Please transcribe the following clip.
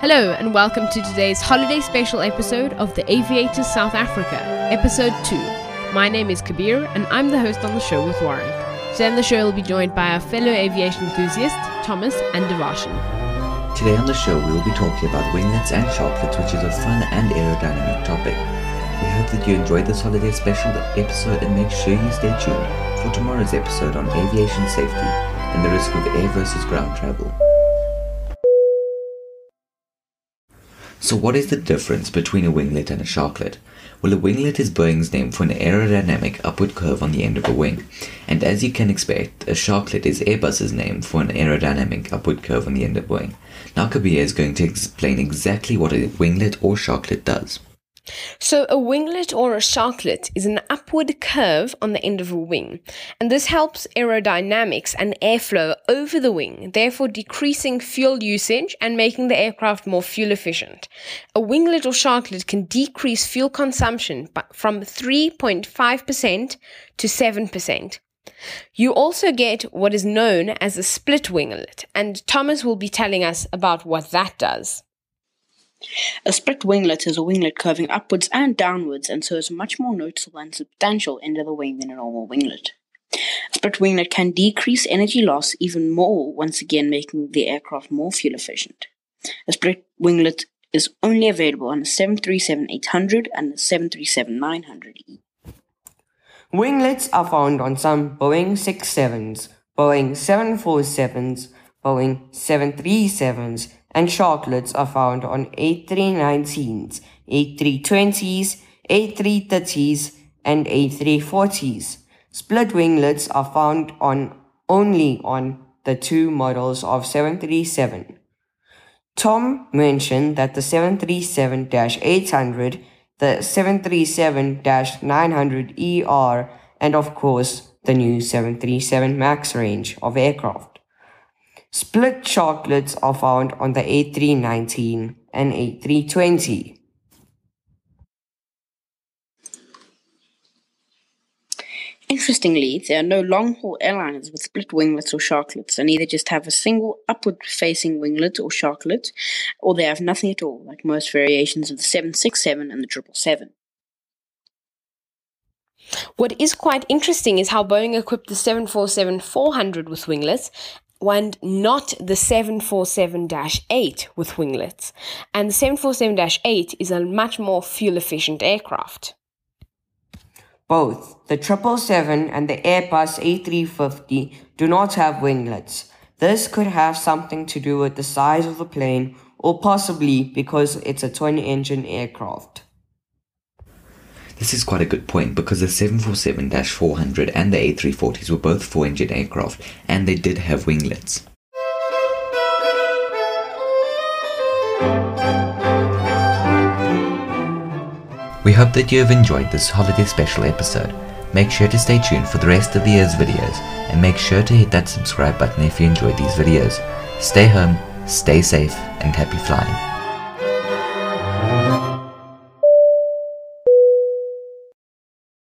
Hello, and welcome to today's holiday special episode of The Aviators South Africa, episode 2. My name is Kabir, and I'm the host on the show with Warwick. Today on the show, we'll be joined by our fellow aviation enthusiast, Thomas and Devarshan. Today on the show, we will be talking about winglets and sharklets, which is a fun and aerodynamic topic. We hope that you enjoyed this holiday special episode and make sure you stay tuned for tomorrow's episode on aviation safety and the risk of air versus ground travel. So what is the difference between a winglet and a sharklet? Well, a winglet is Boeing's name for an aerodynamic upward curve on the end of a wing. And as you can expect, a sharklet is Airbus's name for an aerodynamic upward curve on the end of a wing. Now Kabir is going to explain exactly what a winglet or sharklet does. So, a winglet or a sharklet is an upward curve on the end of a wing, and this helps aerodynamics and airflow over the wing, therefore decreasing fuel usage and making the aircraft more fuel efficient. A winglet or sharklet can decrease fuel consumption from 3.5% to 7%. You also get what is known as a split winglet, and Thomas will be telling us about what that does. A split winglet is a winglet curving upwards and downwards and so is much more noticeable and substantial end of the wing than a normal winglet. A split winglet can decrease energy loss even more, once again making the aircraft more fuel efficient. A split winglet is only available on the 737-800 and the 737-900E. Winglets are found on some Boeing 67s, Boeing 747s, Boeing 737s, and sharklets are found on A319s, A320s, A330s, and A340s. Split winglets are found on only on the two models of 737. Tom mentioned that the 737-800, the 737-900ER, and of course the new 737 MAX range of aircraft. Split sharklets are found on the A319 and A320. Interestingly, there are no long haul airliners with split winglets or sharklets, and either just have a single upward facing winglet or sharklet, or they have nothing at all, like most variations of the 767 and the 777. What is quite interesting is how Boeing equipped the 747 400 with winglets and not the 747-8 with winglets. And the 747-8 is a much more fuel-efficient aircraft. Both the 777 and the Airbus A350 do not have winglets. This could have something to do with the size of the plane or possibly because it's a twin-engine aircraft. This is quite a good point because the 747-400 and the A340s were both four-engine aircraft and they did have winglets. We hope that you have enjoyed this holiday special episode. Make sure to stay tuned for the rest of the year's videos and make sure to hit that subscribe button if you enjoyed these videos. Stay home, stay safe and happy flying.